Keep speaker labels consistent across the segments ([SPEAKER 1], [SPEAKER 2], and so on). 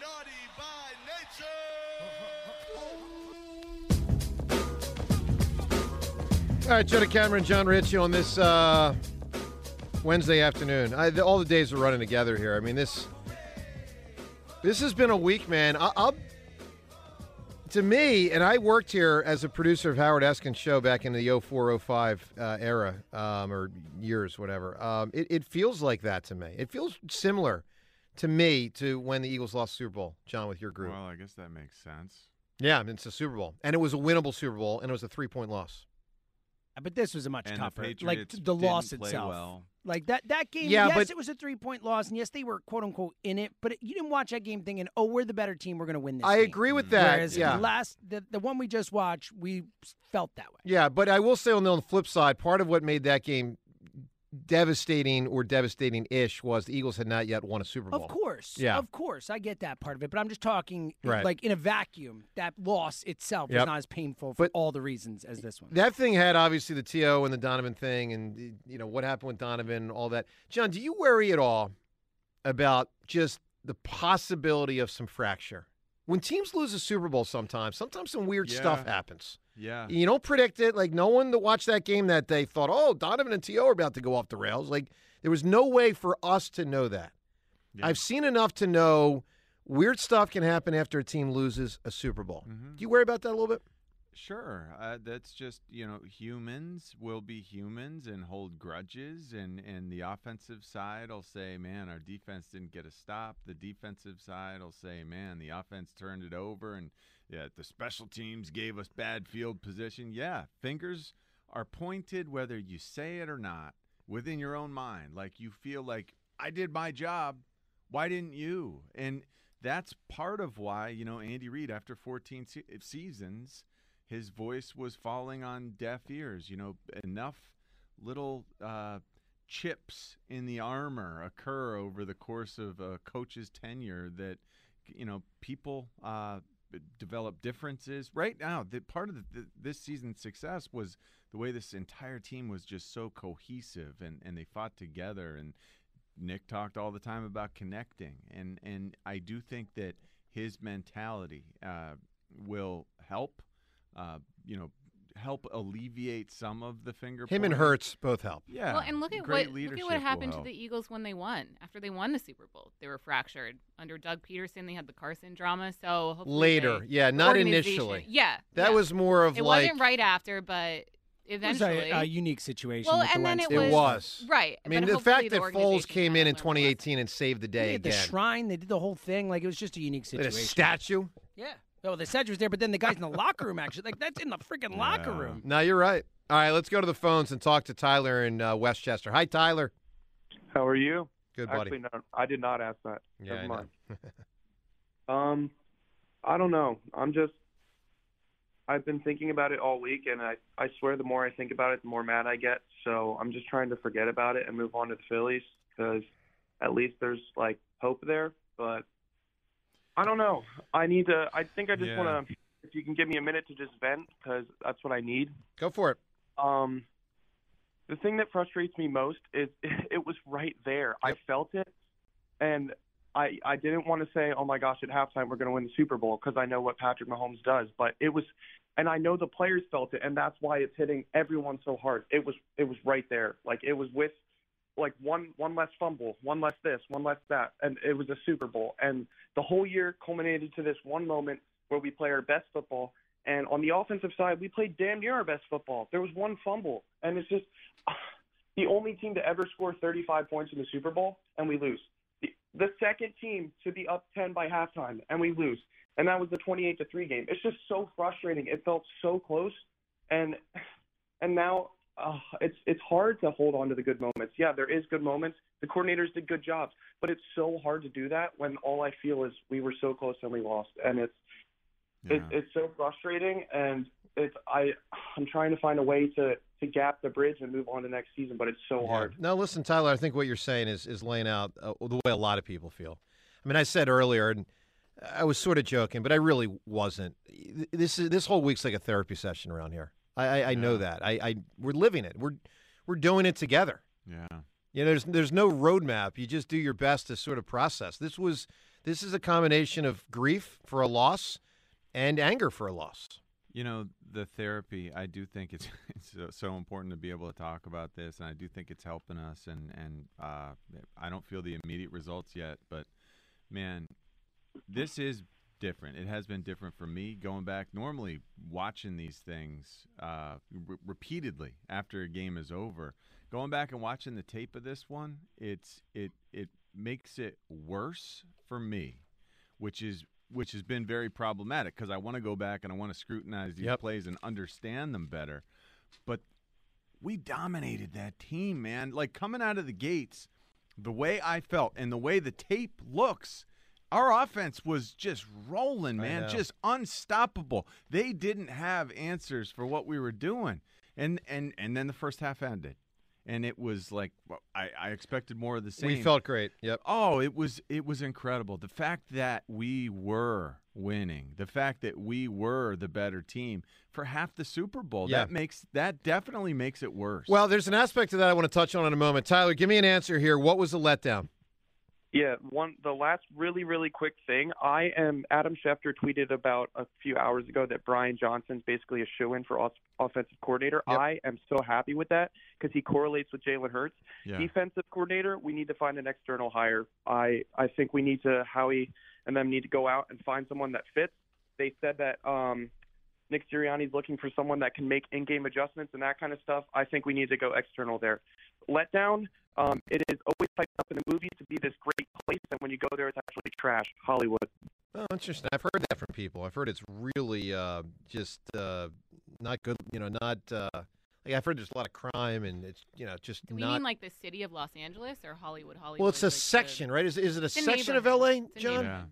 [SPEAKER 1] naughty by nature.
[SPEAKER 2] All right, Jenna Cameron, John Ritchie on this uh, Wednesday afternoon. I, all the days are running together here. I mean, this this has been a week, man. I, I'll to me, and I worked here as a producer of Howard Eskin's show back in the 04, 05 uh, era, um, or years, whatever. Um, it, it feels like that to me. It feels similar to me to when the Eagles lost Super Bowl, John, with your group.
[SPEAKER 3] Well, I guess that makes sense.
[SPEAKER 2] Yeah, it's a Super Bowl, and it was a winnable Super Bowl, and it was a three point loss.
[SPEAKER 4] Uh, but this was a much
[SPEAKER 3] And the
[SPEAKER 4] tougher. like the loss
[SPEAKER 3] didn't play
[SPEAKER 4] itself.
[SPEAKER 3] well.
[SPEAKER 4] Like that that game.
[SPEAKER 2] Yeah,
[SPEAKER 4] yes,
[SPEAKER 2] but-
[SPEAKER 4] it was a three point loss, and yes, they were quote unquote in it. But you didn't watch that game thinking, "Oh, we're the better team. We're going to win this."
[SPEAKER 2] I
[SPEAKER 4] game."
[SPEAKER 2] agree with mm-hmm. that.
[SPEAKER 4] Whereas
[SPEAKER 2] yeah.
[SPEAKER 4] the last the, the one we just watched, we felt that way.
[SPEAKER 2] Yeah, but I will say on the, on the flip side, part of what made that game devastating or devastating-ish was the Eagles had not yet won a Super Bowl.
[SPEAKER 4] Of course,
[SPEAKER 2] Yeah.
[SPEAKER 4] of course, I get that part of it. But I'm just talking
[SPEAKER 2] Right.
[SPEAKER 4] like in a vacuum. That loss itself was
[SPEAKER 2] Yep.
[SPEAKER 4] not as painful for
[SPEAKER 2] But-
[SPEAKER 4] all the reasons as this one.
[SPEAKER 2] That thing had obviously the T.O. and the Donovan thing, and you know what happened with Donovan, all that. John, do you worry at all about just the possibility of some fracture when teams lose a Super Bowl? Sometimes, sometimes some weird stuff happens.
[SPEAKER 3] Yeah.
[SPEAKER 2] You don't predict it. Like no one that watched that game that day thought, "Oh, Donovan and T.O. are about to go off the rails." Like there was no way for us to know that.
[SPEAKER 3] Yeah.
[SPEAKER 2] I've seen enough to know weird stuff can happen after a team loses a Super Bowl.
[SPEAKER 3] Mhm.
[SPEAKER 2] Do you worry about that a little bit?
[SPEAKER 3] Sure, uh, that's just you know humans will be humans and hold grudges, and and the offensive side will say, "Man, our defense didn't get a stop." The defensive side will say, "Man, the offense turned it over," and yeah, the special teams gave us bad field position. Yeah, fingers are pointed whether you say it or not within your own mind. Like you feel like I did my job, why didn't you? And that's part of why you know Andy Reid after 14 se- seasons his voice was falling on deaf ears. You know, enough little uh, chips in the armor occur over the course of a coach's tenure that you know people uh, develop differences. Right now, the part of the, this season's success was the way this entire team was just so cohesive and, and they fought together and. Nick talked all the time about connecting, and and I do think that his mentality uh, will help uh, you know, help alleviate some of the finger.
[SPEAKER 2] Him and
[SPEAKER 3] pointing.
[SPEAKER 2] Hurts both help.
[SPEAKER 3] Yeah.
[SPEAKER 5] Well, and look at
[SPEAKER 3] great
[SPEAKER 5] what look at what happened to the Eagles when they won. After they won the Super Bowl, they were fractured. Under Doug Pederson, they had the Carson drama. So hopefully
[SPEAKER 2] Later,
[SPEAKER 5] they-
[SPEAKER 2] yeah, not initially.
[SPEAKER 5] Yeah,
[SPEAKER 2] That
[SPEAKER 5] yeah.
[SPEAKER 2] was more of like
[SPEAKER 5] It
[SPEAKER 2] like
[SPEAKER 5] wasn't right after, but
[SPEAKER 4] It was
[SPEAKER 5] eventually.
[SPEAKER 4] a, a unique situation.
[SPEAKER 5] Well,
[SPEAKER 4] with the
[SPEAKER 5] and then
[SPEAKER 4] Wentz
[SPEAKER 5] it
[SPEAKER 4] thing.
[SPEAKER 2] it was.
[SPEAKER 5] right.
[SPEAKER 2] I mean, the fact
[SPEAKER 5] the
[SPEAKER 2] that Foles came in in
[SPEAKER 5] learned from it.
[SPEAKER 2] 2018 and saved the
[SPEAKER 4] They
[SPEAKER 2] day
[SPEAKER 4] had the shrine. They did the whole thing. Like it was just a unique
[SPEAKER 2] They had
[SPEAKER 4] situation.
[SPEAKER 2] a statue.
[SPEAKER 4] Yeah. Oh, the statue was there, but then the guys in the locker room actually, like that's in the freaking locker room.
[SPEAKER 2] No, you're right. All right, let's go to the phones and talk to Tyler in uh, West Chester. Hi, Tyler.
[SPEAKER 6] How are you?
[SPEAKER 2] Good buddy.
[SPEAKER 6] Actually, no, I did not ask that.
[SPEAKER 2] yeah, I
[SPEAKER 6] Never
[SPEAKER 2] know.
[SPEAKER 6] mind. Um, I don't know. I'm just. I've been thinking about it all week, and I I swear the more I think about it, the more mad I get. So I'm just trying to forget about it and move on to the Phillies because at least there's like hope there. But I don't know. I need to. I think I just
[SPEAKER 3] Yeah.
[SPEAKER 6] want to. If you can give me a minute to just vent, because that's what I need.
[SPEAKER 2] Go for it.
[SPEAKER 6] Um, the thing that frustrates me most is it was right there. I felt it, and I I didn't want to say, "Oh my gosh, at halftime we're going to win the Super Bowl," because I know what Patrick Mahomes does. But it was, and I know the players felt it, and that's why it's hitting everyone so hard. It was it was right there. Like it was with like one one less fumble, one less this, one less that, and it was a Super Bowl. And the whole year culminated to this one moment where we play our best football. And on the offensive side, we played damn near our best football. There was one fumble, and it's just the only team to ever score 35 points in the Super Bowl, and we lose. The, the second team to be up 10 by halftime, and we lose. And that was the 28 to three game. It's just so frustrating. It felt so close, and and now uh, it's it's hard to hold on to the good moments. Yeah, there is good moments. The coordinators did good jobs, but it's so hard to do that when all I feel is we were so close and we lost, and it's
[SPEAKER 3] Yeah.
[SPEAKER 6] it, it's so frustrating, and it's I I'm trying to find a way to to gap the bridge and move on to next season, but it's so
[SPEAKER 2] Yeah.
[SPEAKER 6] hard.
[SPEAKER 2] No, listen, Tyler. I think what you're saying is is laying out uh, the way a lot of people feel. I mean, I said earlier, and I was sort of joking, but I really wasn't. This is this whole week's like a therapy session around here. I, I, I know that. I, I we're living it. We're we're doing it together.
[SPEAKER 3] yeah.
[SPEAKER 2] You know, there's there's no roadmap. You just do your best to sort of process. This was This is a combination of grief for a loss and anger for a loss.
[SPEAKER 3] You know, the therapy, I do think it's, it's so, so important to be able to talk about this, and I do think it's helping us. And, and uh, I don't feel the immediate results yet, but man, this is different. It has been different for me going back, normally watching these things uh, re- repeatedly after a game is over. Going back and watching the tape of this one, it's it it makes it worse for me, which is which has been very problematic because I want to go back and I want to scrutinize these
[SPEAKER 2] Yep.
[SPEAKER 3] plays and understand them better. But we dominated that team, man. Like coming out of the gates, the way I felt and the way the tape looks, our offense was just rolling, man, just unstoppable. They didn't have answers for what we were doing, and and and then the first half ended, and it was like well, I, I expected more of the same.
[SPEAKER 2] We felt great. Yep.
[SPEAKER 3] Oh, it was it was incredible. The fact that we were winning, the fact that we were the better team for half the Super Bowl,
[SPEAKER 2] Yeah.
[SPEAKER 3] that makes that definitely makes it worse.
[SPEAKER 2] Well, there's an aspect of that I want to touch on in a moment. Tyler, give me an answer here. What was the letdown?
[SPEAKER 6] Yeah, one the last really really quick thing. I am Adam Schefter tweeted about a few hours ago that Brian Johnson's basically a shoe in for off- offensive coordinator.
[SPEAKER 2] Yep.
[SPEAKER 6] I am so happy with that because he correlates with Jalen Hurts.
[SPEAKER 3] yeah.
[SPEAKER 6] Defensive coordinator, we need to find an external hire. I I think we need to Howie and them need to go out and find someone that fits. They said that um Nick Sirianni's looking for someone that can make in-game adjustments and that kind of stuff. I think we need to go external there. Letdown. Um, it is always hyped up in the movies to be this great place, and when you go there, it's actually trash. Hollywood.
[SPEAKER 2] Oh, interesting. I've heard that from people. I've heard it's really uh, just uh, not good. You know, not uh, like I've heard there's a lot of crime and it's you know just
[SPEAKER 5] Do we
[SPEAKER 2] not.
[SPEAKER 5] mean like the city of Los Angeles or Hollywood? Hollywood.
[SPEAKER 2] well, it's a
[SPEAKER 5] like the-
[SPEAKER 2] section, right? Is is it a section of. L.A., John?
[SPEAKER 3] yeah.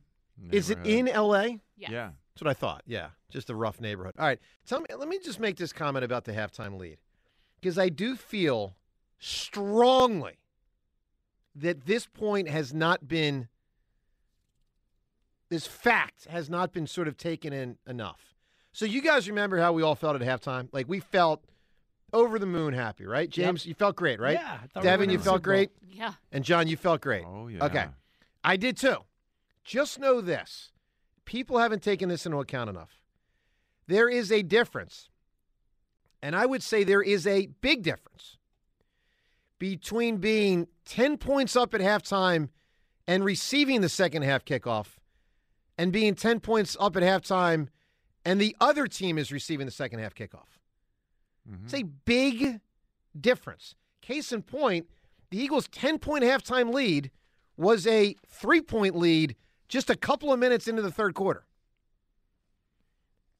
[SPEAKER 2] Is it in L.A.?
[SPEAKER 5] Yes.
[SPEAKER 3] Yeah.
[SPEAKER 2] That's what I thought. Yeah, just a rough neighborhood. All right, tell me. Let me just make this comment about the halftime lead, because I do feel strongly that this point has not been. This fact has not been sort of taken in enough. So you guys remember how we all felt at halftime? Like we felt over the moon happy, right? James, you felt great, right?
[SPEAKER 4] Yeah. I thought we
[SPEAKER 2] Devin, you felt great,
[SPEAKER 5] Yeah.
[SPEAKER 2] and John, you felt great.
[SPEAKER 3] Oh yeah.
[SPEAKER 2] Okay. I did too. Just know this people haven't taken this into account enough. There is a difference, and I would say there is a big difference between being 10 points up at halftime and receiving the second half kickoff and being 10 points up at halftime and the other team is receiving the second half kickoff.
[SPEAKER 3] Mhm.
[SPEAKER 2] It's a big difference. Case in point, the Eagles' 10 point halftime lead was a three point lead just a couple of minutes into the third quarter.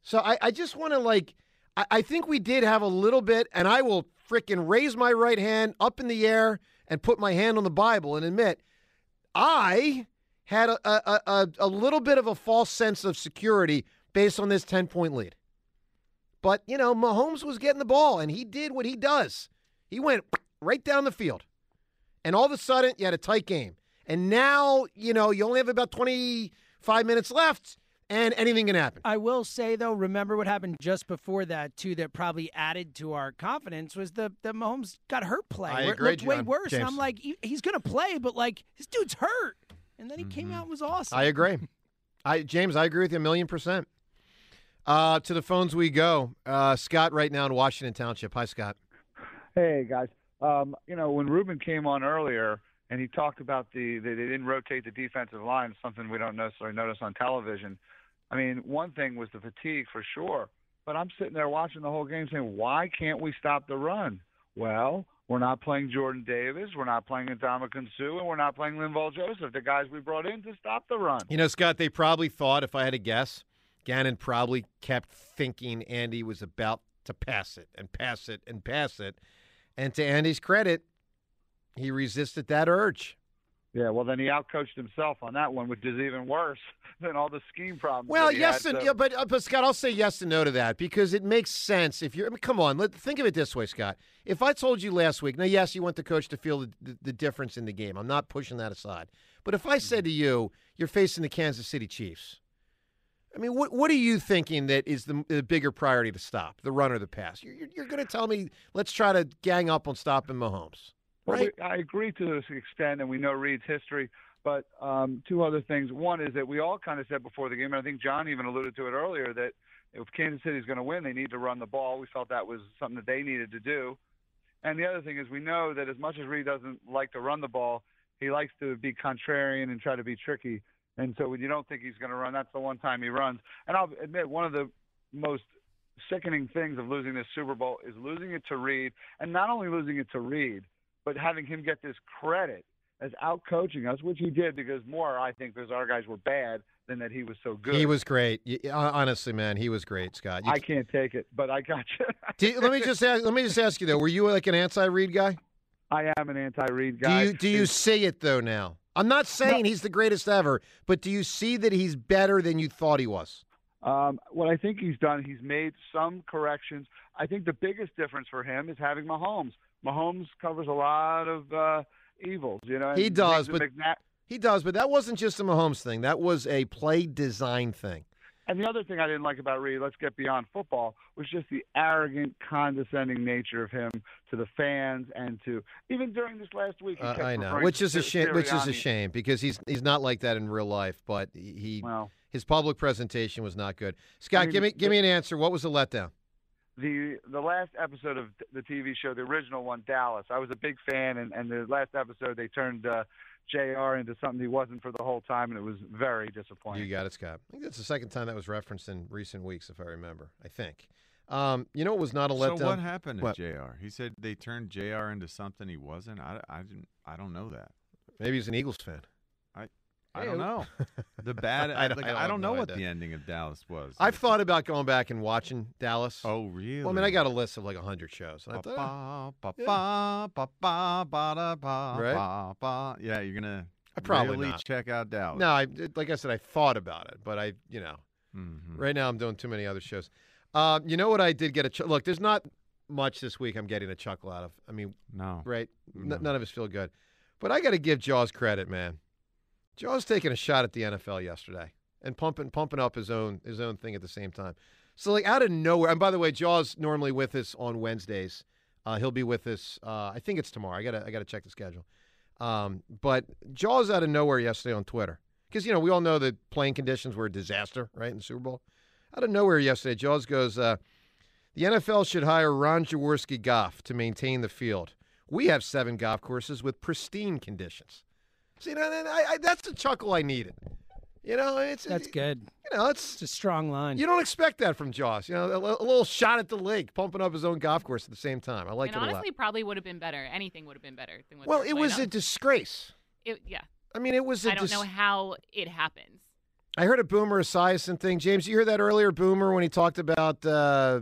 [SPEAKER 2] So I, I just want to, like, I, I think we did have a little bit, and I will frickin' raise my right hand up in the air and put my hand on the Bible and admit I had a, a, a, a little bit of a false sense of security based on this 10 point lead. But, you know, Mahomes was getting the ball and he did what he does. He went right down the field. And all of a sudden, you had a tight game. And now, you know, you only have about 25 minutes left and anything can happen.
[SPEAKER 4] I will say though, remember what happened just before that too? That probably added to our confidence was the the Mahomes got hurt play.
[SPEAKER 2] I
[SPEAKER 4] where it
[SPEAKER 2] agree,
[SPEAKER 4] looked way
[SPEAKER 2] John.
[SPEAKER 4] worse, and
[SPEAKER 2] James.
[SPEAKER 4] I'm like, he- he's gonna play, but like this dude's hurt, and then he came
[SPEAKER 3] Mhm.
[SPEAKER 4] out and was awesome.
[SPEAKER 2] I agree. I James, I agree with you a million percent. Uh, to the phones we go. Uh, Scott, right now in Washington Township. Hi, Scott.
[SPEAKER 7] Hey guys, um, you know when Ruben came on earlier and he talked about the that they didn't rotate the defensive line, something we don't necessarily notice on television. I mean, one thing was the fatigue for sure, but I'm sitting there watching the whole game saying, why can't we stop the run? Well, we're not playing Jordan Davis, we're not playing Ndamukong Suh, and we're not playing Linval Joseph, the guys we brought in to stop the run.
[SPEAKER 2] You know, Scott, they probably thought, if I had to guess, Gannon probably kept thinking Andy was about to pass it and pass it and pass it. And to Andy's credit, he resisted that urge.
[SPEAKER 7] Yeah, well then he outcoached himself on that one, which is even worse than all the scheme problems.
[SPEAKER 2] Well, yes
[SPEAKER 7] had,
[SPEAKER 2] and
[SPEAKER 7] so-
[SPEAKER 2] yeah, but uh, but Scott, I'll say yes and no to that because it makes sense. If you're, I mean, come on, let think of it this way, Scott. If I told you last week, now yes, you want the coach to feel the, the, the difference in the game. I'm not pushing that aside. But if I said to you, you're facing the Kansas City Chiefs, I mean, what what are you thinking that is the, the bigger priority to stop, the run or the pass? You're, you're, you're going to tell me let's try to gang up on stopping Mahomes,
[SPEAKER 7] Well, we, I agree to this extent, and we know Reid's history. But um, two other things. One is that we all kind of said before the game, and I think John even alluded to it earlier, that if Kansas City is going to win, they need to run the ball. We felt that was something that they needed to do. And the other thing is we know that as much as Reid doesn't like to run the ball, he likes to be contrarian and try to be tricky. And so when you don't think he's going to run, that's the one time he runs. And I'll admit, one of the most sickening things of losing this Super Bowl is losing it to Reid, and not only losing it to Reid, but having him get this credit as out coaching us, which he did because more, I think, because our guys were bad than that he was so good.
[SPEAKER 2] He was great. Honestly, man, he was great, Scott. You
[SPEAKER 7] I can't take it, but I got you.
[SPEAKER 2] Do you- let me just ask, let me just ask you though. Were you like an anti-Reid guy?
[SPEAKER 7] I am an anti-Reid
[SPEAKER 2] Do
[SPEAKER 7] guy.
[SPEAKER 2] you do you see it though now? I'm not saying he's the greatest ever, but do you see that he's better than you thought he was?
[SPEAKER 7] Um, what I think he's done, he's made some corrections. I think the biggest difference for him is having Mahomes. Mahomes covers a lot of uh, evils, you know.
[SPEAKER 2] He does, but-
[SPEAKER 7] McNa-
[SPEAKER 2] He does, but that wasn't just a Mahomes thing. That was a play design thing.
[SPEAKER 7] And the other thing I didn't like about Reid, let's get beyond football, was just the arrogant, condescending nature of him to the fans and to even during this last week. He
[SPEAKER 2] Uh, I know, which is a shame. Which is a shame because he's he's not like that in real life. But he
[SPEAKER 7] Well,
[SPEAKER 2] his public presentation was not good. Scott,
[SPEAKER 7] I mean,
[SPEAKER 2] give me give me an answer. What was the letdown?
[SPEAKER 7] The the last episode of the TV show, the original one, Dallas. I was a big fan, and, and the last episode they turned uh, J.R. into something he wasn't for the whole time, and it was very disappointing.
[SPEAKER 2] You got it, Scott. I think that's the second time that was referenced in recent weeks, if I remember. I think. Um, you know, it was not a letdown.
[SPEAKER 3] So
[SPEAKER 2] letdown.
[SPEAKER 3] what happened to
[SPEAKER 2] What?
[SPEAKER 3] J.R.? He said they turned J.R. into something he wasn't. I, I didn't. I don't know that.
[SPEAKER 2] Maybe he's an Eagles fan.
[SPEAKER 3] I don't know. The bad.
[SPEAKER 2] I don't-
[SPEAKER 3] don't,
[SPEAKER 2] I don't
[SPEAKER 3] I don't
[SPEAKER 2] no
[SPEAKER 3] know what
[SPEAKER 2] idea.
[SPEAKER 3] the ending of Dallas was.
[SPEAKER 2] I've thought about going back and watching Dallas.
[SPEAKER 3] Oh, really?
[SPEAKER 2] well, I mean, I got a list of like hundred shows. And I thought, Right?
[SPEAKER 3] Yeah, you're gonna
[SPEAKER 2] I probably
[SPEAKER 3] really
[SPEAKER 2] not.
[SPEAKER 3] check out Dallas.
[SPEAKER 2] no, I like I said, I thought about it, but I, you know,
[SPEAKER 3] Mhm.
[SPEAKER 2] right now I'm doing too many other shows. Uh, you know what? I did get a ch- look. There's not much this week. I'm getting a chuckle out of. I mean,
[SPEAKER 3] No.
[SPEAKER 2] right? N- none of us feel good, but I got to give Jaws credit, man. Jaws taking a shot at the NFL yesterday and pumping pumping up his own his own thing at the same time. So like out of nowhere. And by the way, Jaws normally with us on Wednesdays. Uh, he'll be with us. Uh, I think it's tomorrow. I gotta I gotta check the schedule. Um, but Jaws out of nowhere yesterday on Twitter because you know we all know that playing conditions were a disaster, right in the Super Bowl. Out of nowhere yesterday, Jaws goes. Uh, the NFL should hire Ron Jaworski Golf to maintain the field. We have seven golf courses with pristine conditions. See, that- that- I, I, that's the chuckle I needed. You know, it's
[SPEAKER 4] That's good.
[SPEAKER 2] You know, it's
[SPEAKER 4] It's a strong line.
[SPEAKER 2] you don't expect that from Jaws. You know, a, a little shot at the lake, pumping up his own golf course at the same time. I like
[SPEAKER 5] and
[SPEAKER 2] it a lot.
[SPEAKER 5] honestly, probably would have been better. Anything would have been better than what.
[SPEAKER 2] Well, it was
[SPEAKER 5] playing
[SPEAKER 2] a disgrace.
[SPEAKER 5] It, yeah,
[SPEAKER 2] I mean, it was. I
[SPEAKER 5] I don't know how it happens.
[SPEAKER 2] I heard a Boomer Esiason thing. James, you hear that earlier, Boomer, when he talked about uh,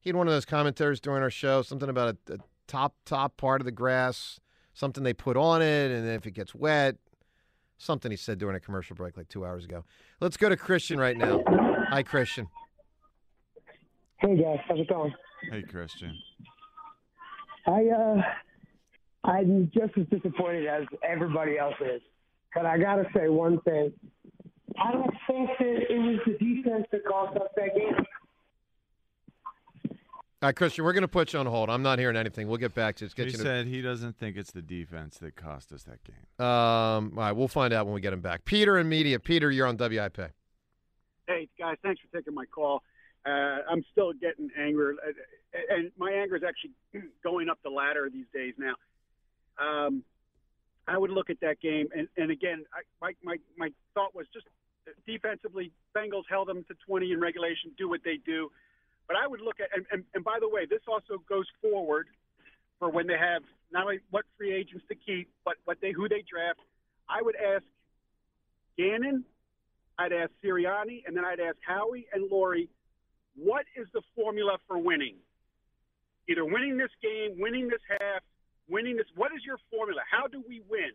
[SPEAKER 2] he had one of those commentaries during our show, something about a, a top top part of the grass, something they put on it, and if it gets wet, something he said during a commercial break like two hours ago. Let's go to Christian right now. Hi, Christian.
[SPEAKER 8] Hey guys, how's it going?
[SPEAKER 3] Hey, Christian.
[SPEAKER 8] I uh, I'm just as disappointed as everybody else is, but I gotta say one thing. I don't think that it was the defense that cost us that game.
[SPEAKER 2] All right, Christian, we're going to put you on hold. I'm not hearing anything. We'll get back to it. Let's
[SPEAKER 3] He
[SPEAKER 2] Get you to-
[SPEAKER 3] said he doesn't think it's the defense that cost us that game.
[SPEAKER 2] um, all right, we'll find out when we get him back. Peter and media. Peter, you're on WIP.
[SPEAKER 9] Hey guys, thanks for taking my call. Uh, I'm still getting angry, uh, and my anger is actually going up the ladder these days now. Um, I would look at that game, and, and again, I, my, my my thought was just defensively, Bengals held them to 20 in regulation, do what they do. But I would look at, and, and, and by the way, this also goes forward for when they have not only what free agents to keep, but what they who they draft. I would ask Gannon, I'd ask Sirianni, and then I'd ask Howie and Lurie, what is the formula for winning? Either winning this game, winning this half, winning this. What is your formula? How do we win?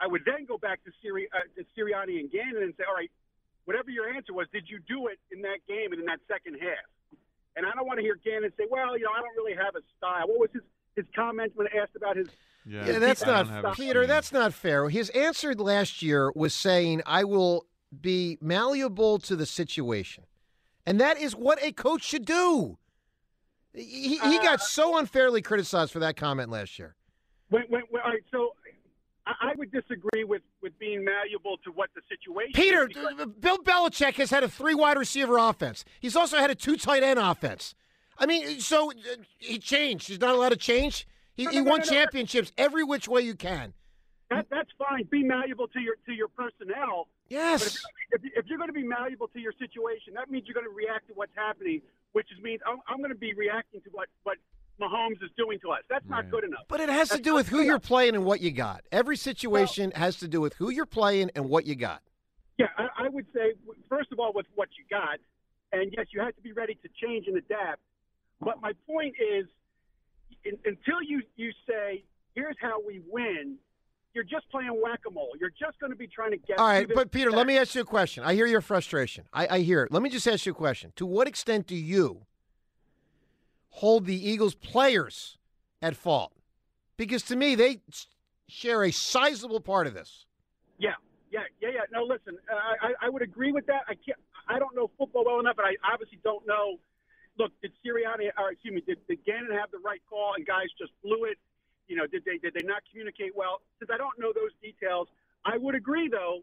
[SPEAKER 9] I would then go back to, Siri, uh, to Sirianni and Gannon and say, all right, whatever your answer was, did you do it in that game and in that second half? And I don't want to hear Gannon say, well, you know, I don't really have a style. What was his, his comment when asked about his
[SPEAKER 3] Yeah,
[SPEAKER 2] Yeah, that's
[SPEAKER 3] don't
[SPEAKER 2] not Peter. That's not fair. His answer last year was saying, "I will be malleable to the situation," and that is what a coach should do. He, he got uh, so unfairly criticized for that comment last year.
[SPEAKER 9] When, when, when, all right, so I, would disagree with with being malleable to what the situation.
[SPEAKER 2] Peter,
[SPEAKER 9] is because-
[SPEAKER 2] Bill Belichick has had a three wide receiver offense. He's also had a two tight end offense. I mean, so uh, he changed. He's not allowed to change. He,
[SPEAKER 9] No, no, no,
[SPEAKER 2] won
[SPEAKER 9] no,
[SPEAKER 2] championships every which way you can.
[SPEAKER 9] that, that's fine. Be malleable to your to your personnel. But if,
[SPEAKER 2] Yes.
[SPEAKER 9] if, if you're going to be malleable to your situation, that means you're going to react to what's happening, which means I'm, I'm going to be reacting to what what Mahomes is doing to us. That's not
[SPEAKER 3] Right.
[SPEAKER 9] good enough.
[SPEAKER 2] But it has to do with who you're
[SPEAKER 9] enough.
[SPEAKER 2] playing and what you got. Every situation has to do with who you're playing and what you got.
[SPEAKER 9] Yeah, I, I would say first of all with what you got, and yes, you have to be ready to change and adapt. But my point is, in, until you you say here's how we win, you're just playing whack a mole. You're just going to be trying to get.
[SPEAKER 2] All
[SPEAKER 9] through
[SPEAKER 2] right,
[SPEAKER 9] this
[SPEAKER 2] but Peter,
[SPEAKER 9] and
[SPEAKER 2] let me ask you a question. I hear your frustration. I, I hear it. Let me just ask you a question. To what extent do you hold the Eagles players at fault? Because to me, they share a sizable part of this.
[SPEAKER 9] Yeah, yeah, yeah, yeah. No, listen, I, I- I would agree with that. I can't. I don't know football well enough, and I obviously don't know. Look, did Sirianni, or excuse me, did, did Gannon have the right call, and guys just blew it? You know, did they did they not communicate well? Since I don't know those details, I would agree though.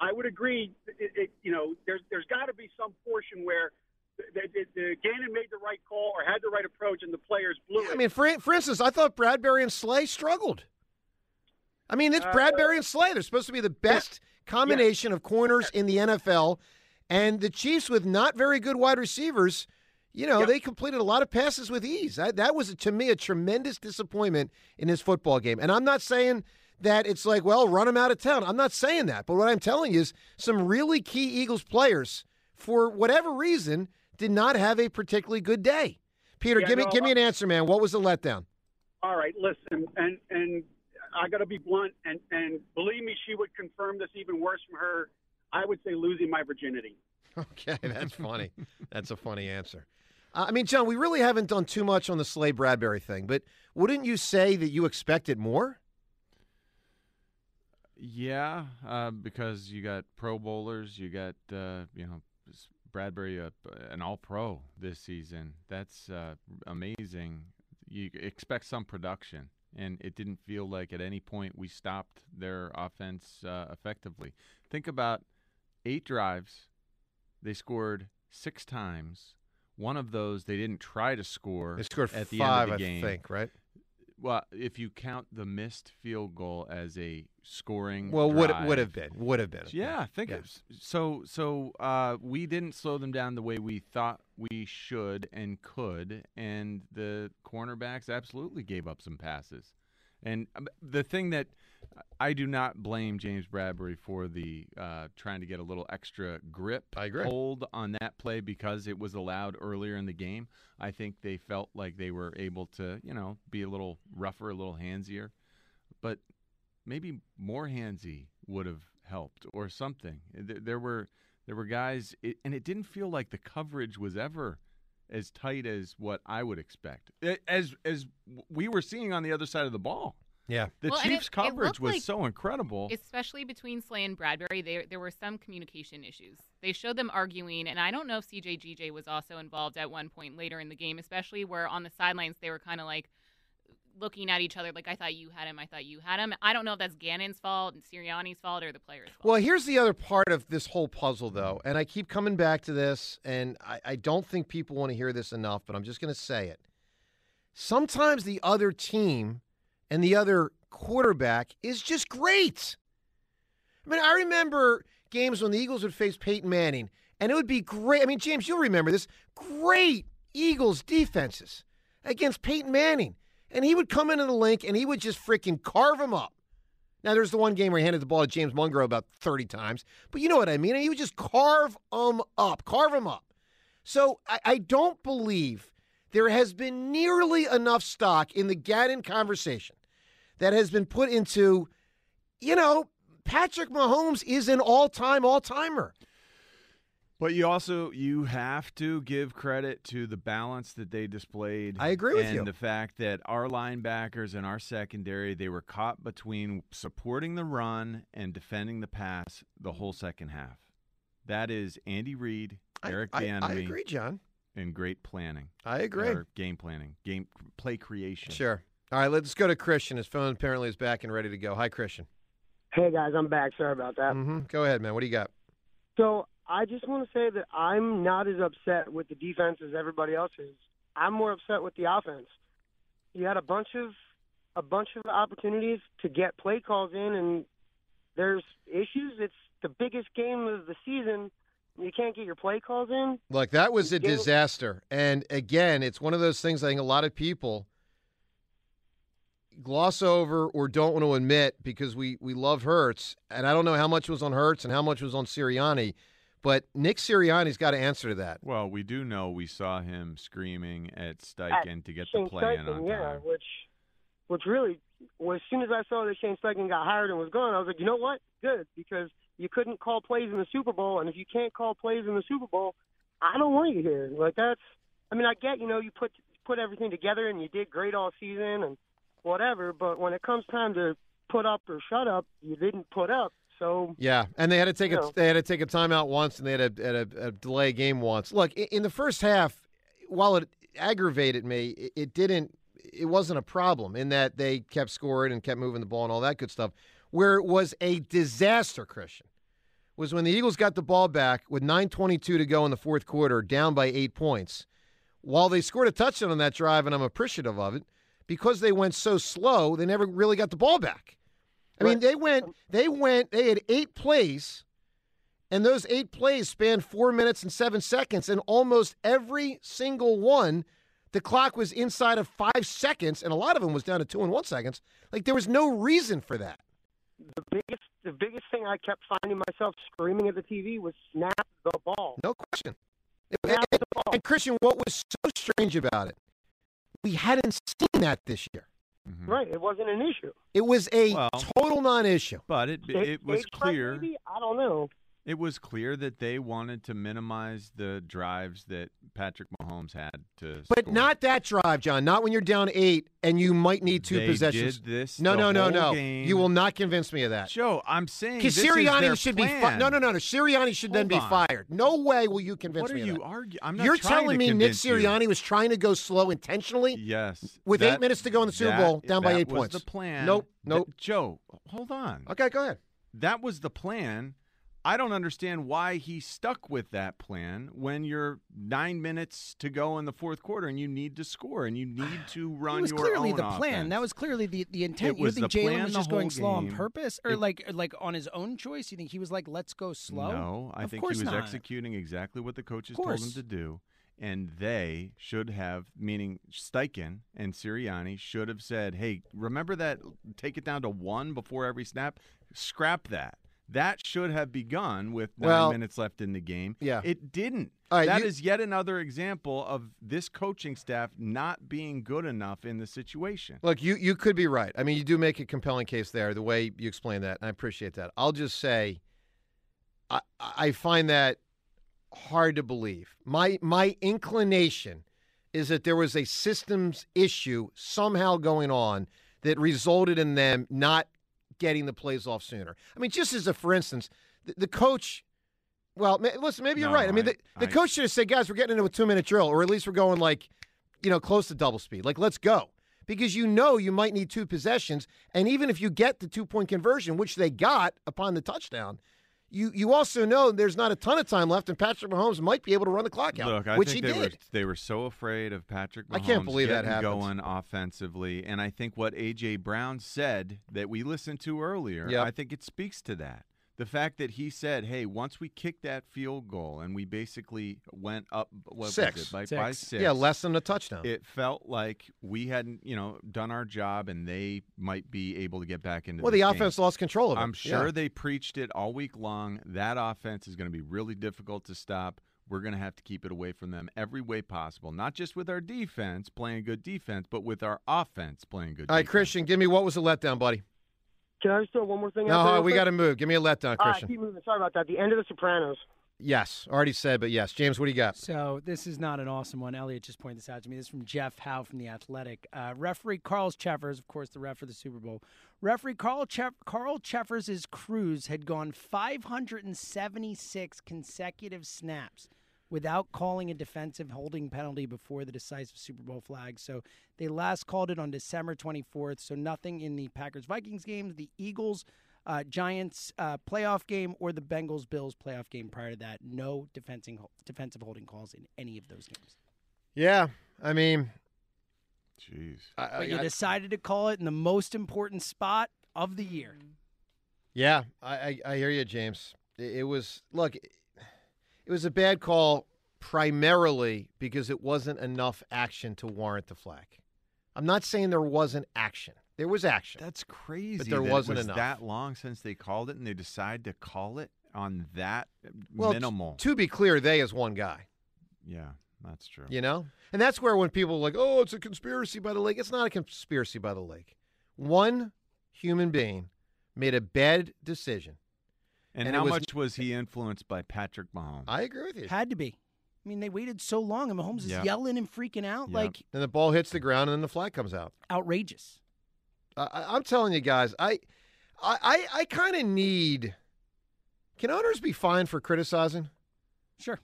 [SPEAKER 9] I would agree. It, it, you know, there's there's got to be some portion where the, the, the Gannon made the right call or had the right approach, and the players blew
[SPEAKER 2] Yeah,
[SPEAKER 9] it.
[SPEAKER 2] I mean, for, for instance, I thought Bradberry and Slay struggled. I mean, it's
[SPEAKER 9] Uh,
[SPEAKER 2] Bradberry and Slay. They're supposed to be the best combination of corners in the NFL. And the Chiefs, with not very good wide receivers, you know, they completed a lot of passes with ease. That, that was, to me, a tremendous disappointment in this football game. And I'm not saying that it's like, well, run them out of town. I'm not saying that. But what I'm telling you is some really key Eagles players, for whatever reason, did not have a particularly good day. Peter,
[SPEAKER 9] Yeah,
[SPEAKER 2] give me
[SPEAKER 9] no,
[SPEAKER 2] give me an answer, man. What was the letdown?
[SPEAKER 9] All right, listen, and and I got to be blunt, and and believe me, she would confirm this even worse from her. I would say losing my virginity.
[SPEAKER 2] Okay, that's funny. that's a funny answer. Uh, I mean, John, we really haven't done too much on the Slay Bradberry thing, but wouldn't you say that you expected more?
[SPEAKER 3] Yeah, uh, because you got Pro Bowlers, you got uh, you know s- Bradberry, uh, an All Pro this season. That's uh, amazing. You expect some production, and it didn't feel like at any point we stopped their offense uh, effectively. Think about eight drives, they scored six times. One of those they didn't try to score.
[SPEAKER 2] They scored
[SPEAKER 3] at the
[SPEAKER 2] five,
[SPEAKER 3] end of the
[SPEAKER 2] I
[SPEAKER 3] game.
[SPEAKER 2] think, right?
[SPEAKER 3] Well, if you count the missed field goal as a scoring,
[SPEAKER 2] Well, would
[SPEAKER 3] drive,
[SPEAKER 2] would have been, would have been.
[SPEAKER 3] yeah, I think
[SPEAKER 2] Yeah.
[SPEAKER 3] so so. Uh, we didn't slow them down the way we thought we should and could, and the cornerbacks absolutely gave up some passes. And um, the thing that I do not blame James Bradberry for the uh, trying to get a little extra grip hold on that play because it was allowed earlier in the game. I think they felt like they were able to, you know, be a little rougher, a little handsier, but maybe more handsy would have helped or something. There, there were there were guys, it, and it didn't feel like the coverage was ever as tight as what I would expect, as as we were seeing on the other side of the ball.
[SPEAKER 2] Yeah.
[SPEAKER 3] The
[SPEAKER 5] Well,
[SPEAKER 3] Chiefs'
[SPEAKER 5] it
[SPEAKER 3] coverage
[SPEAKER 5] looked
[SPEAKER 3] was
[SPEAKER 5] like-
[SPEAKER 3] so incredible.
[SPEAKER 5] especially between Slay and Bradberry, there there were some communication issues. They showed them arguing, and I don't know if CJ GJ was also involved at one point later in the game, especially where on the sidelines they were kind of like looking at each other, like I thought you had him, I thought you had him. I don't know if that's Gannon's fault and Sirianni's fault or the players' fault.
[SPEAKER 2] Well, here's the other part of this whole puzzle, though, and I keep coming back to this, and I, I don't think people want to hear this enough, but I'm just going to say it. Sometimes the other team and the other quarterback is just great. I mean, I remember games when the Eagles would face Peyton Manning, and it would be great. I mean, James, you'll remember this great Eagles defenses against Peyton Manning. And he would come into the Linc and he would just freaking carve them up. Now, there's the one game where he handed the ball to James Mungro about 30 times, but you know what I mean. He would just carve them up, carve them up. So I, I don't believe there has been nearly enough stock in the Gannon conversation that has been put into, you know, Patrick Mahomes is an all-time all-timer.
[SPEAKER 3] But you also you have to give credit to the balance that they displayed.
[SPEAKER 2] I agree with
[SPEAKER 3] and
[SPEAKER 2] you.
[SPEAKER 3] the fact that our linebackers and our secondary they were caught between supporting the run and defending the pass the whole second half. That is Andy Reid,
[SPEAKER 2] I-
[SPEAKER 3] Eric
[SPEAKER 2] I, I
[SPEAKER 3] Bieniemy,
[SPEAKER 2] agree, John.
[SPEAKER 3] and great planning.
[SPEAKER 2] I agree.
[SPEAKER 3] Or game planning, game play creation.
[SPEAKER 2] Sure. All right, let's go to Christian. His phone apparently is back and ready to go. Hi, Christian.
[SPEAKER 8] Hey guys, I'm back. Sorry about that.
[SPEAKER 2] hmm Go ahead, man. What do you got?
[SPEAKER 8] So I just want to say that I'm not as upset with the defense as everybody else is. I'm more upset with the offense. You had a bunch of a bunch of opportunities to get play calls in, and there's issues. It's the biggest game of the season. You can't get your play calls in.
[SPEAKER 2] Look, that was a disaster. And again, it's one of those things I think a lot of people gloss over or don't want to admit because we, we love Hurts. And I don't know how much was on Hurts and how much was on Sirianni, but Nick Sirianni's got to answer to that.
[SPEAKER 3] Well, we do know we saw him screaming at Steichen to get
[SPEAKER 8] Shane
[SPEAKER 3] the play in
[SPEAKER 8] Steichen,
[SPEAKER 3] on
[SPEAKER 8] yeah,
[SPEAKER 3] time.
[SPEAKER 8] which which really, well, as soon as I saw that Shane Steichen got hired and was gone, I was like, you know what? Good because you couldn't call plays in the Super Bowl, and if you can't call plays in the Super Bowl, I don't want you here. Like that's, I mean, I get you know you put put everything together and you did great all season and whatever, but when it comes time to put up or shut up, you didn't put up. So
[SPEAKER 2] Yeah, and they had to take a
[SPEAKER 8] know.
[SPEAKER 2] they had to take a timeout once, and they had a, had a, a delay game once. Look, in the first half, while it aggravated me, it, it didn't. It wasn't a problem in that they kept scoring and kept moving the ball and all that good stuff. Where it was a disaster, Christian, was when the Eagles got the ball back with 9:22 to go in the fourth quarter, down by eight points. While they scored a touchdown on that drive, and I'm appreciative of it, because they went so slow, they never really got the ball back. I mean, they went, they went, they had eight plays, and those eight plays spanned four minutes and seven seconds, and almost every single one, the clock was inside of five seconds, and a lot of them was down to two and one seconds. Like there was no reason for that.
[SPEAKER 8] the biggest the biggest thing I kept finding myself screaming at the TV was snap the ball.
[SPEAKER 2] No question.
[SPEAKER 8] Snap
[SPEAKER 2] And,
[SPEAKER 8] the ball.
[SPEAKER 2] and Christian, what was so strange about it, we hadn't seen that this year.
[SPEAKER 3] Mhm.
[SPEAKER 8] Right, it wasn't an issue.
[SPEAKER 2] It was a
[SPEAKER 3] Well,
[SPEAKER 2] total non-issue.
[SPEAKER 3] But it
[SPEAKER 8] Stage-
[SPEAKER 3] it was clear.
[SPEAKER 8] Maybe? I don't know.
[SPEAKER 3] It was clear that they wanted to minimize the drives that Patrick Mahomes had to
[SPEAKER 2] But
[SPEAKER 3] score.
[SPEAKER 2] not that drive, John. Not when you're down eight and you might need two
[SPEAKER 3] They
[SPEAKER 2] possessions.
[SPEAKER 3] did this
[SPEAKER 2] no, no, no, no.
[SPEAKER 3] game.
[SPEAKER 2] You will not convince me of that.
[SPEAKER 3] Joe, I'm saying
[SPEAKER 2] Because
[SPEAKER 3] this
[SPEAKER 2] Sirianni should be fi-
[SPEAKER 3] plan.
[SPEAKER 2] no, no, no, no. Sirianni should then
[SPEAKER 3] Hold
[SPEAKER 2] be
[SPEAKER 3] on.
[SPEAKER 2] fired. No way will you convince
[SPEAKER 3] What are
[SPEAKER 2] me of
[SPEAKER 3] you
[SPEAKER 2] that.
[SPEAKER 3] arguing? I'm not
[SPEAKER 2] You're telling me Nick
[SPEAKER 3] convince you.
[SPEAKER 2] Sirianni was trying to go slow intentionally?
[SPEAKER 3] Yes.
[SPEAKER 2] With
[SPEAKER 3] that-
[SPEAKER 2] eight minutes to go in the Super
[SPEAKER 3] that-
[SPEAKER 2] Bowl, down by
[SPEAKER 3] that
[SPEAKER 2] eight
[SPEAKER 3] was
[SPEAKER 2] points.
[SPEAKER 3] the plan.
[SPEAKER 2] Nope,
[SPEAKER 3] That-
[SPEAKER 2] nope.
[SPEAKER 3] Joe, hold on.
[SPEAKER 2] Okay, go ahead.
[SPEAKER 3] That was the plan. I don't understand why he stuck with that plan when you're nine minutes to go in the fourth quarter and you need to score and you need to run
[SPEAKER 4] It was clearly the plan.
[SPEAKER 3] offense.
[SPEAKER 4] That was clearly the, the intent. You think Jalen was just going
[SPEAKER 3] whole
[SPEAKER 4] slow on purpose, or
[SPEAKER 3] It-
[SPEAKER 4] like like on his own choice? You think he was like, "Let's go slow"?
[SPEAKER 3] No, I
[SPEAKER 4] Of
[SPEAKER 3] think he was
[SPEAKER 4] not.
[SPEAKER 3] executing exactly what the coaches told him to do. And they should have, meaning Steichen and Sirianni, should have said, hey, remember that, take it down to one before every snap? Scrap that. That should have begun with nine
[SPEAKER 2] Well,
[SPEAKER 3] minutes left in the game.
[SPEAKER 2] yeah.
[SPEAKER 3] It didn't.
[SPEAKER 2] Right,
[SPEAKER 3] That is
[SPEAKER 2] you-
[SPEAKER 3] yet another example of this coaching staff not being good enough in the situation.
[SPEAKER 2] Look, you you could be right. I mean, you do make a compelling case there, the way you explain that. And I appreciate that. I'll just say, I I find that hard to believe. My my inclination is that there was a systems issue somehow going on that resulted in them not getting the plays off sooner. I mean, just as a for instance, the, the coach. Well, ma- listen, maybe you're
[SPEAKER 3] No,
[SPEAKER 2] right. I mean, the,
[SPEAKER 3] I-
[SPEAKER 2] the
[SPEAKER 3] I-
[SPEAKER 2] coach should have said, "Guys, we're getting into a two minute drill, or at least we're going like, you know, close to double speed. Like, let's go." Because you know you might need two possessions, and even if you get the two point conversion, which they got upon the touchdown, you you also know there's not a ton of time left, and Patrick Mahomes might be able to run the clock out,
[SPEAKER 3] Look, I
[SPEAKER 2] which
[SPEAKER 3] think
[SPEAKER 2] he
[SPEAKER 3] they
[SPEAKER 2] did.
[SPEAKER 3] were they were so afraid of Patrick Mahomes
[SPEAKER 2] I can't believe that happened.
[SPEAKER 3] going offensively, and I think what AJ Brown said that we listened to earlier,
[SPEAKER 2] Yep.
[SPEAKER 3] I think it speaks to that. The fact that he said, "Hey, once we kicked that field goal and we basically went up what was
[SPEAKER 2] Six.
[SPEAKER 3] it, by, by
[SPEAKER 4] Six.
[SPEAKER 3] six,
[SPEAKER 2] Yeah, less than a touchdown.
[SPEAKER 3] it felt like we hadn't, you know, done our job, and they might be able to get back into.
[SPEAKER 2] well,
[SPEAKER 3] this
[SPEAKER 2] the
[SPEAKER 3] game.
[SPEAKER 2] offense lost control of it.
[SPEAKER 3] I'm sure
[SPEAKER 2] Yeah.
[SPEAKER 3] they preached it all week long. That offense is going to be really difficult to stop. We're going to have to keep it away from them every way possible, not just with our defense playing good defense, but with our offense playing good. Defense.
[SPEAKER 2] All right. Christian, give me what was the letdown, buddy?
[SPEAKER 8] Can I just throw one more thing out there?
[SPEAKER 2] No, we got to move. Give me a letdown,
[SPEAKER 8] All right,
[SPEAKER 2] Christian.
[SPEAKER 8] keep moving. Sorry about that. The end of The Sopranos.
[SPEAKER 2] Yes, already said, but yes. James, what do you got?
[SPEAKER 4] So this is not an awesome one. Elliot just pointed this out to me. This is from Jeff Howe from the Athletic. Uh, referee Carl Cheffers, of course, the ref for the Super Bowl. Referee Carl Cheff- Carl Cheffers' crews had gone 576 consecutive snaps without calling a defensive holding penalty before the decisive Super Bowl flag. So they last called it on December 24th. So nothing in the Packers Vikings games. The Eagles uh, Giants uh, playoff game or the Bengals Bills playoff game prior to that. No defending, defensive holding calls in any of those games.
[SPEAKER 2] Yeah, I mean,
[SPEAKER 3] Jeez.
[SPEAKER 2] I,
[SPEAKER 4] But you
[SPEAKER 2] I-
[SPEAKER 4] decided to call it in the most important spot of the year.
[SPEAKER 2] Yeah, I, I, I hear you, James. It, it was look, it was a bad call primarily because it wasn't enough action to warrant the flag. I'm not saying there wasn't action. There was action.
[SPEAKER 3] That's crazy.
[SPEAKER 2] But there
[SPEAKER 3] that
[SPEAKER 2] wasn't
[SPEAKER 3] was
[SPEAKER 2] enough.
[SPEAKER 3] that long since they called it, and they decide to call it on that
[SPEAKER 2] well, t-
[SPEAKER 3] minimal.
[SPEAKER 2] to be clear, they is one guy.
[SPEAKER 3] yeah, that's true.
[SPEAKER 2] You know, and that's where when people are like, "Oh, it's a conspiracy by the lake," it's not a conspiracy by the lake. One human being made a bad decision.
[SPEAKER 3] And,
[SPEAKER 2] And
[SPEAKER 3] how
[SPEAKER 2] was-
[SPEAKER 3] much was he influenced by Patrick Mahomes?
[SPEAKER 2] I agree with you.
[SPEAKER 4] Had to be. I mean, they waited so long, and Mahomes is
[SPEAKER 3] Yep.
[SPEAKER 4] yelling and freaking out
[SPEAKER 3] Yep.
[SPEAKER 4] like
[SPEAKER 2] And the ball hits the ground, and then the flag comes out.
[SPEAKER 4] outrageous.
[SPEAKER 2] I, I- I'm telling you guys, I, I, I, I kind of need. Can owners be fined for criticizing?
[SPEAKER 4] Sure,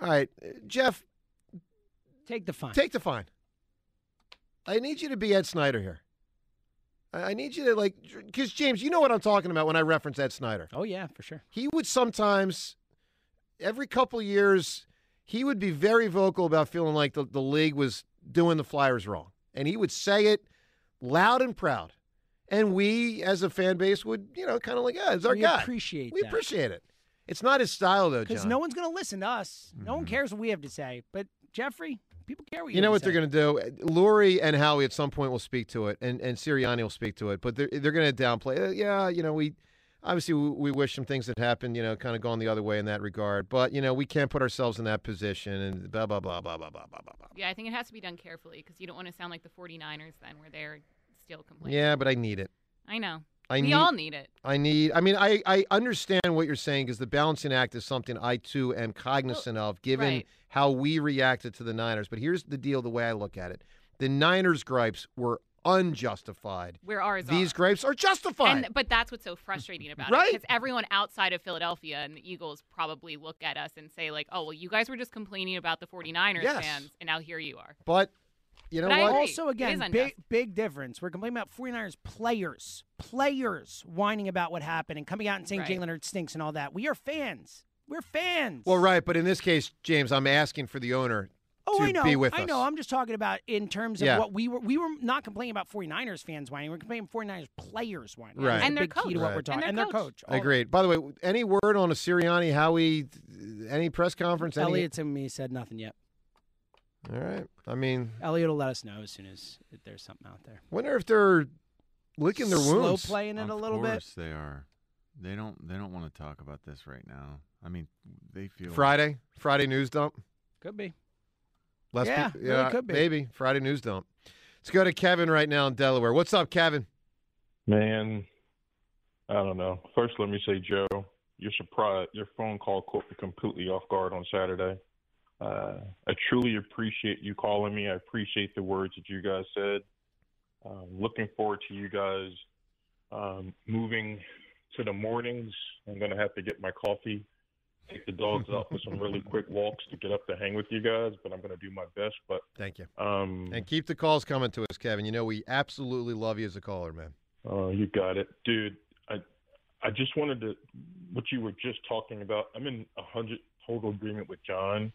[SPEAKER 2] All right, uh, Jeff,
[SPEAKER 4] take the fine.
[SPEAKER 2] take the fine. I need you to be Ed Snider here. I need you to like, because James, you know what I'm talking about when I reference Ed Snider.
[SPEAKER 4] oh yeah, for sure.
[SPEAKER 2] He would sometimes, every couple years, he would be very vocal about feeling like the, the league was doing the Flyers wrong, and he would say it loud and proud. And we, as a fan base, would you know kind of like, yeah, it's our
[SPEAKER 4] we
[SPEAKER 2] guy.
[SPEAKER 4] appreciate
[SPEAKER 2] we
[SPEAKER 4] that.
[SPEAKER 2] appreciate it. It's not his style though,
[SPEAKER 4] because no one's going to listen to us. No one
[SPEAKER 3] Mhm.
[SPEAKER 4] cares what we have to say. But Jeffrey, people care what you.
[SPEAKER 2] You know what
[SPEAKER 4] to
[SPEAKER 2] they're going to do? Lurie and Howie at some point will speak to it, and, and Sirianni will speak to it, but they're, they're going to downplay it. Yeah, you know, we obviously we, we wish some things that happened, you know, kind of gone the other way in that regard, but, you know, we can't put ourselves in that position and blah, blah, blah, blah, blah, blah, blah, blah. blah.
[SPEAKER 5] Yeah, I think it has to be done carefully because you don't want to sound like the 49ers then, where they're still complaining.
[SPEAKER 2] Yeah, but I need it.
[SPEAKER 5] I know.
[SPEAKER 2] I
[SPEAKER 5] we
[SPEAKER 2] need,
[SPEAKER 5] all need it.
[SPEAKER 2] I need, I mean, I, I understand what you're saying because the balancing act is something I too am cognizant of given
[SPEAKER 5] right.
[SPEAKER 2] how we reacted to the Niners. But here's the deal the way I look at it the Niners' gripes were unjustified.
[SPEAKER 5] Where ours
[SPEAKER 2] These
[SPEAKER 5] are.
[SPEAKER 2] gripes are justified.
[SPEAKER 5] And, but that's what's so frustrating about
[SPEAKER 2] Right.
[SPEAKER 5] it. Because everyone outside of Philadelphia and the Eagles probably look at us and say, like, oh, well, you guys were just complaining about the 49ers
[SPEAKER 2] Yes.
[SPEAKER 5] fans, and now here you are.
[SPEAKER 2] But you know
[SPEAKER 5] But I
[SPEAKER 2] what?
[SPEAKER 5] agree.
[SPEAKER 4] Also, again, big big difference. We're complaining about 49ers players, players whining about what happened and coming out and saying
[SPEAKER 5] Right.
[SPEAKER 4] Jalen Hurts stinks and all that. We are fans. We're fans.
[SPEAKER 2] Well, right, but in this case, James, I'm asking for the owner
[SPEAKER 4] Oh,
[SPEAKER 2] to
[SPEAKER 4] I know.
[SPEAKER 2] be with
[SPEAKER 4] I
[SPEAKER 2] us.
[SPEAKER 4] know. I'm just talking about in terms of
[SPEAKER 2] Yeah.
[SPEAKER 4] what we were. We were not complaining about 49ers fans whining. We're complaining 49ers players whining.
[SPEAKER 2] Right.
[SPEAKER 5] And their
[SPEAKER 4] big key to
[SPEAKER 5] coach.
[SPEAKER 4] what
[SPEAKER 2] Right.
[SPEAKER 4] we're talking.
[SPEAKER 5] And their coach.
[SPEAKER 4] all that.
[SPEAKER 2] Agreed. By the way, any word on a Sirianni, Howie, any press conference? Any?
[SPEAKER 4] Elliot and me said nothing yet.
[SPEAKER 2] All right. I mean,
[SPEAKER 4] Elliot will let us know as soon as there's something out there.
[SPEAKER 2] wonder if they're licking their
[SPEAKER 4] Slow
[SPEAKER 2] wounds.
[SPEAKER 4] Slow playing it
[SPEAKER 3] of
[SPEAKER 4] a little bit.
[SPEAKER 3] Of course they are. They don't. They don't want to talk about this right now. I mean, they feel
[SPEAKER 2] Friday, Friday news dump.
[SPEAKER 4] Could be.
[SPEAKER 2] Less
[SPEAKER 4] Yeah,
[SPEAKER 2] peop-
[SPEAKER 4] really could be.
[SPEAKER 2] Maybe Friday news dump. Let's go to Kevin right now in Delaware. What's up, Kevin?
[SPEAKER 10] Man, I don't know. First, let me say, Joe, your surprise, your phone call caught me completely off guard on Saturday. Uh, I truly appreciate you calling me. I appreciate the words that you guys said. Um, looking forward to you guys um, moving to the mornings. I'm gonna have to get my coffee, take the dogs out for some really quick walks to get up to hang with you guys. But I'm gonna do my best. But
[SPEAKER 2] Thank you.
[SPEAKER 10] um,
[SPEAKER 2] And keep the calls coming to us, Kevin. You know we absolutely love you as a caller, man.
[SPEAKER 10] Oh, you got it, dude. I I just wanted to what you were just talking about. I'm in a hundred total agreement with John.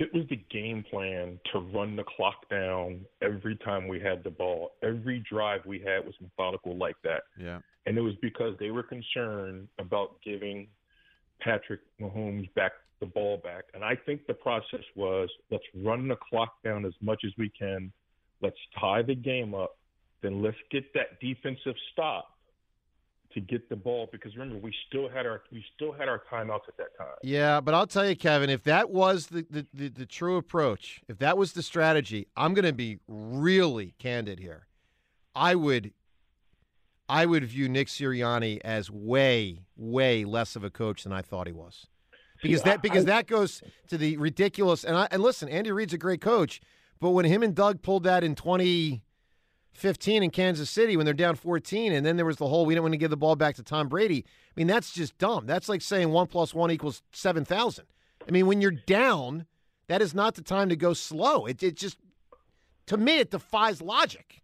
[SPEAKER 10] It was the game plan to run the clock down every time we had the ball. Every drive we had was methodical like that,
[SPEAKER 3] Yeah.
[SPEAKER 10] and it was because they were concerned about giving Patrick Mahomes back the ball back. And I think the process was let's run the clock down as much as we can. Let's tie the game up. Then let's get that defensive stop to get the ball because remember we still had our we still had our timeouts at that time.
[SPEAKER 2] Yeah, but I'll tell you, Kevin, if that was the, the, the, the true approach, if that was the strategy, I'm going to be really candid here. I would, I would view Nick Sirianni as way, way less of a coach than I thought he was, because that because that goes to the ridiculous. And I and listen, Andy Reid's a great coach, but when him and Doug pulled that in 2015 in Kansas City when they're down 14, and then there was the whole we don't want to give the ball back to Tom Brady. I mean, that's just dumb. That's like saying one plus one equals seven thousand. I mean, when you're down, that is not the time to go slow. It it just to me it defies logic.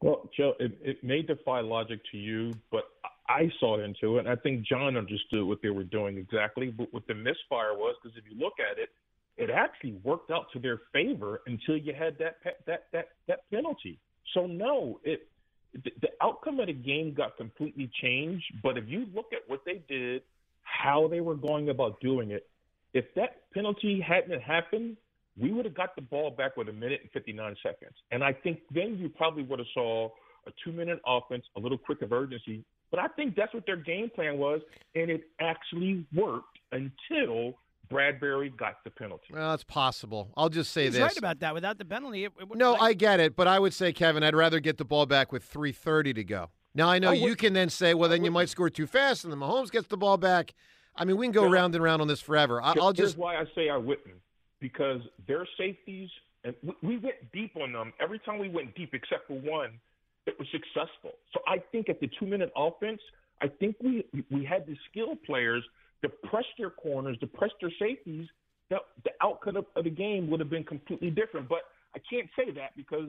[SPEAKER 10] Well, Joe, it, it may defy logic to you, but I saw into it, I think John understood what they were doing exactly. But what the misfire was, because if you look at it, it actually worked out to their favor until you had that that that that penalty. So no, it the, outcome of the game got completely changed. But if you look at what they did, how they were going about doing it, if that penalty hadn't happened, we would have got the ball back with a minute and 59 seconds. And I think then you probably would have saw a two-minute offense, a little quick of urgency. But I think that's what their game plan was, and it actually worked until Bradberry got the penalty.
[SPEAKER 2] Well, it's possible. I'll just say
[SPEAKER 4] He's
[SPEAKER 2] this.
[SPEAKER 4] right about that. Without the penalty, it, it would-
[SPEAKER 2] No,
[SPEAKER 4] like-
[SPEAKER 2] I get it, but I would say, Kevin, I'd rather get the ball back with 3:30 to go. Now I know
[SPEAKER 10] I
[SPEAKER 2] you can then say, well,
[SPEAKER 10] I
[SPEAKER 2] then you might score too fast, and then Mahomes gets the ball back. I mean, we can go
[SPEAKER 10] Yeah.
[SPEAKER 2] round and round on this forever. I, I'll
[SPEAKER 10] Here's
[SPEAKER 2] just
[SPEAKER 10] why I say I wouldn't because their safeties and we, we went deep on them every time we went deep except for one. It was successful. So I think at the two-minute offense, I think we we had the skill players to press their corners, to press their safeties. The, the outcome of, of the game would have been completely different. But I can't say that because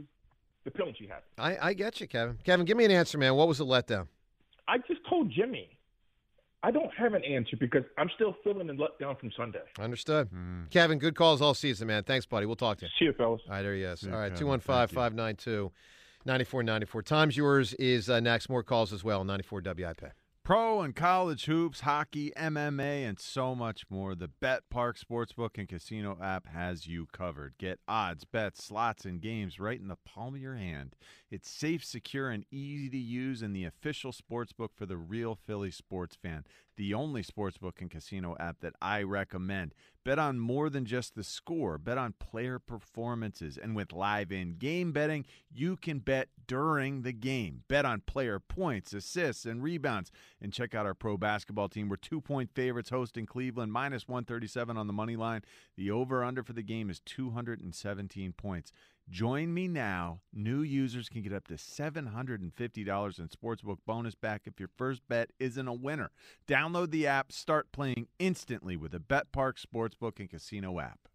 [SPEAKER 10] the penalty happened.
[SPEAKER 2] I, I get you, Kevin. Kevin, give me an answer, man. What was the letdown?
[SPEAKER 10] I just told Jimmy. I don't have an answer because I'm still feeling the letdown from Sunday.
[SPEAKER 2] Understood.
[SPEAKER 3] Mm.
[SPEAKER 2] Kevin, good calls all season, man. Thanks, buddy. We'll talk to you.
[SPEAKER 10] See you, fellas.
[SPEAKER 2] All right, there he is.
[SPEAKER 3] See
[SPEAKER 2] All right,
[SPEAKER 3] Kevin.
[SPEAKER 2] 215
[SPEAKER 3] Thank you.
[SPEAKER 2] 592 9494. Times yours is uh, next. More calls as well. 94 WIP.
[SPEAKER 3] Pro and college hoops, hockey, MMA, and so much more. The BetParx Sportsbook and Casino app has you covered. Get odds, bets, slots, and games right in the palm of your hand. It's safe, secure, and easy to use, and the official sportsbook for the real Philly sports fan. The only sportsbook and casino app that I recommend. Bet on more than just the score. Bet on player performances. And with live in game betting, you can bet during the game. Bet on player points, assists, and rebounds. And check out our pro basketball team. We're two point favorites hosting Cleveland, minus 137 on the money line. The over under for the game is 217 points. Join me now. New users can get up to $750 in Sportsbook bonus back if your first bet isn't a winner. Download the app, start playing instantly with the BetParx Sportsbook and Casino app.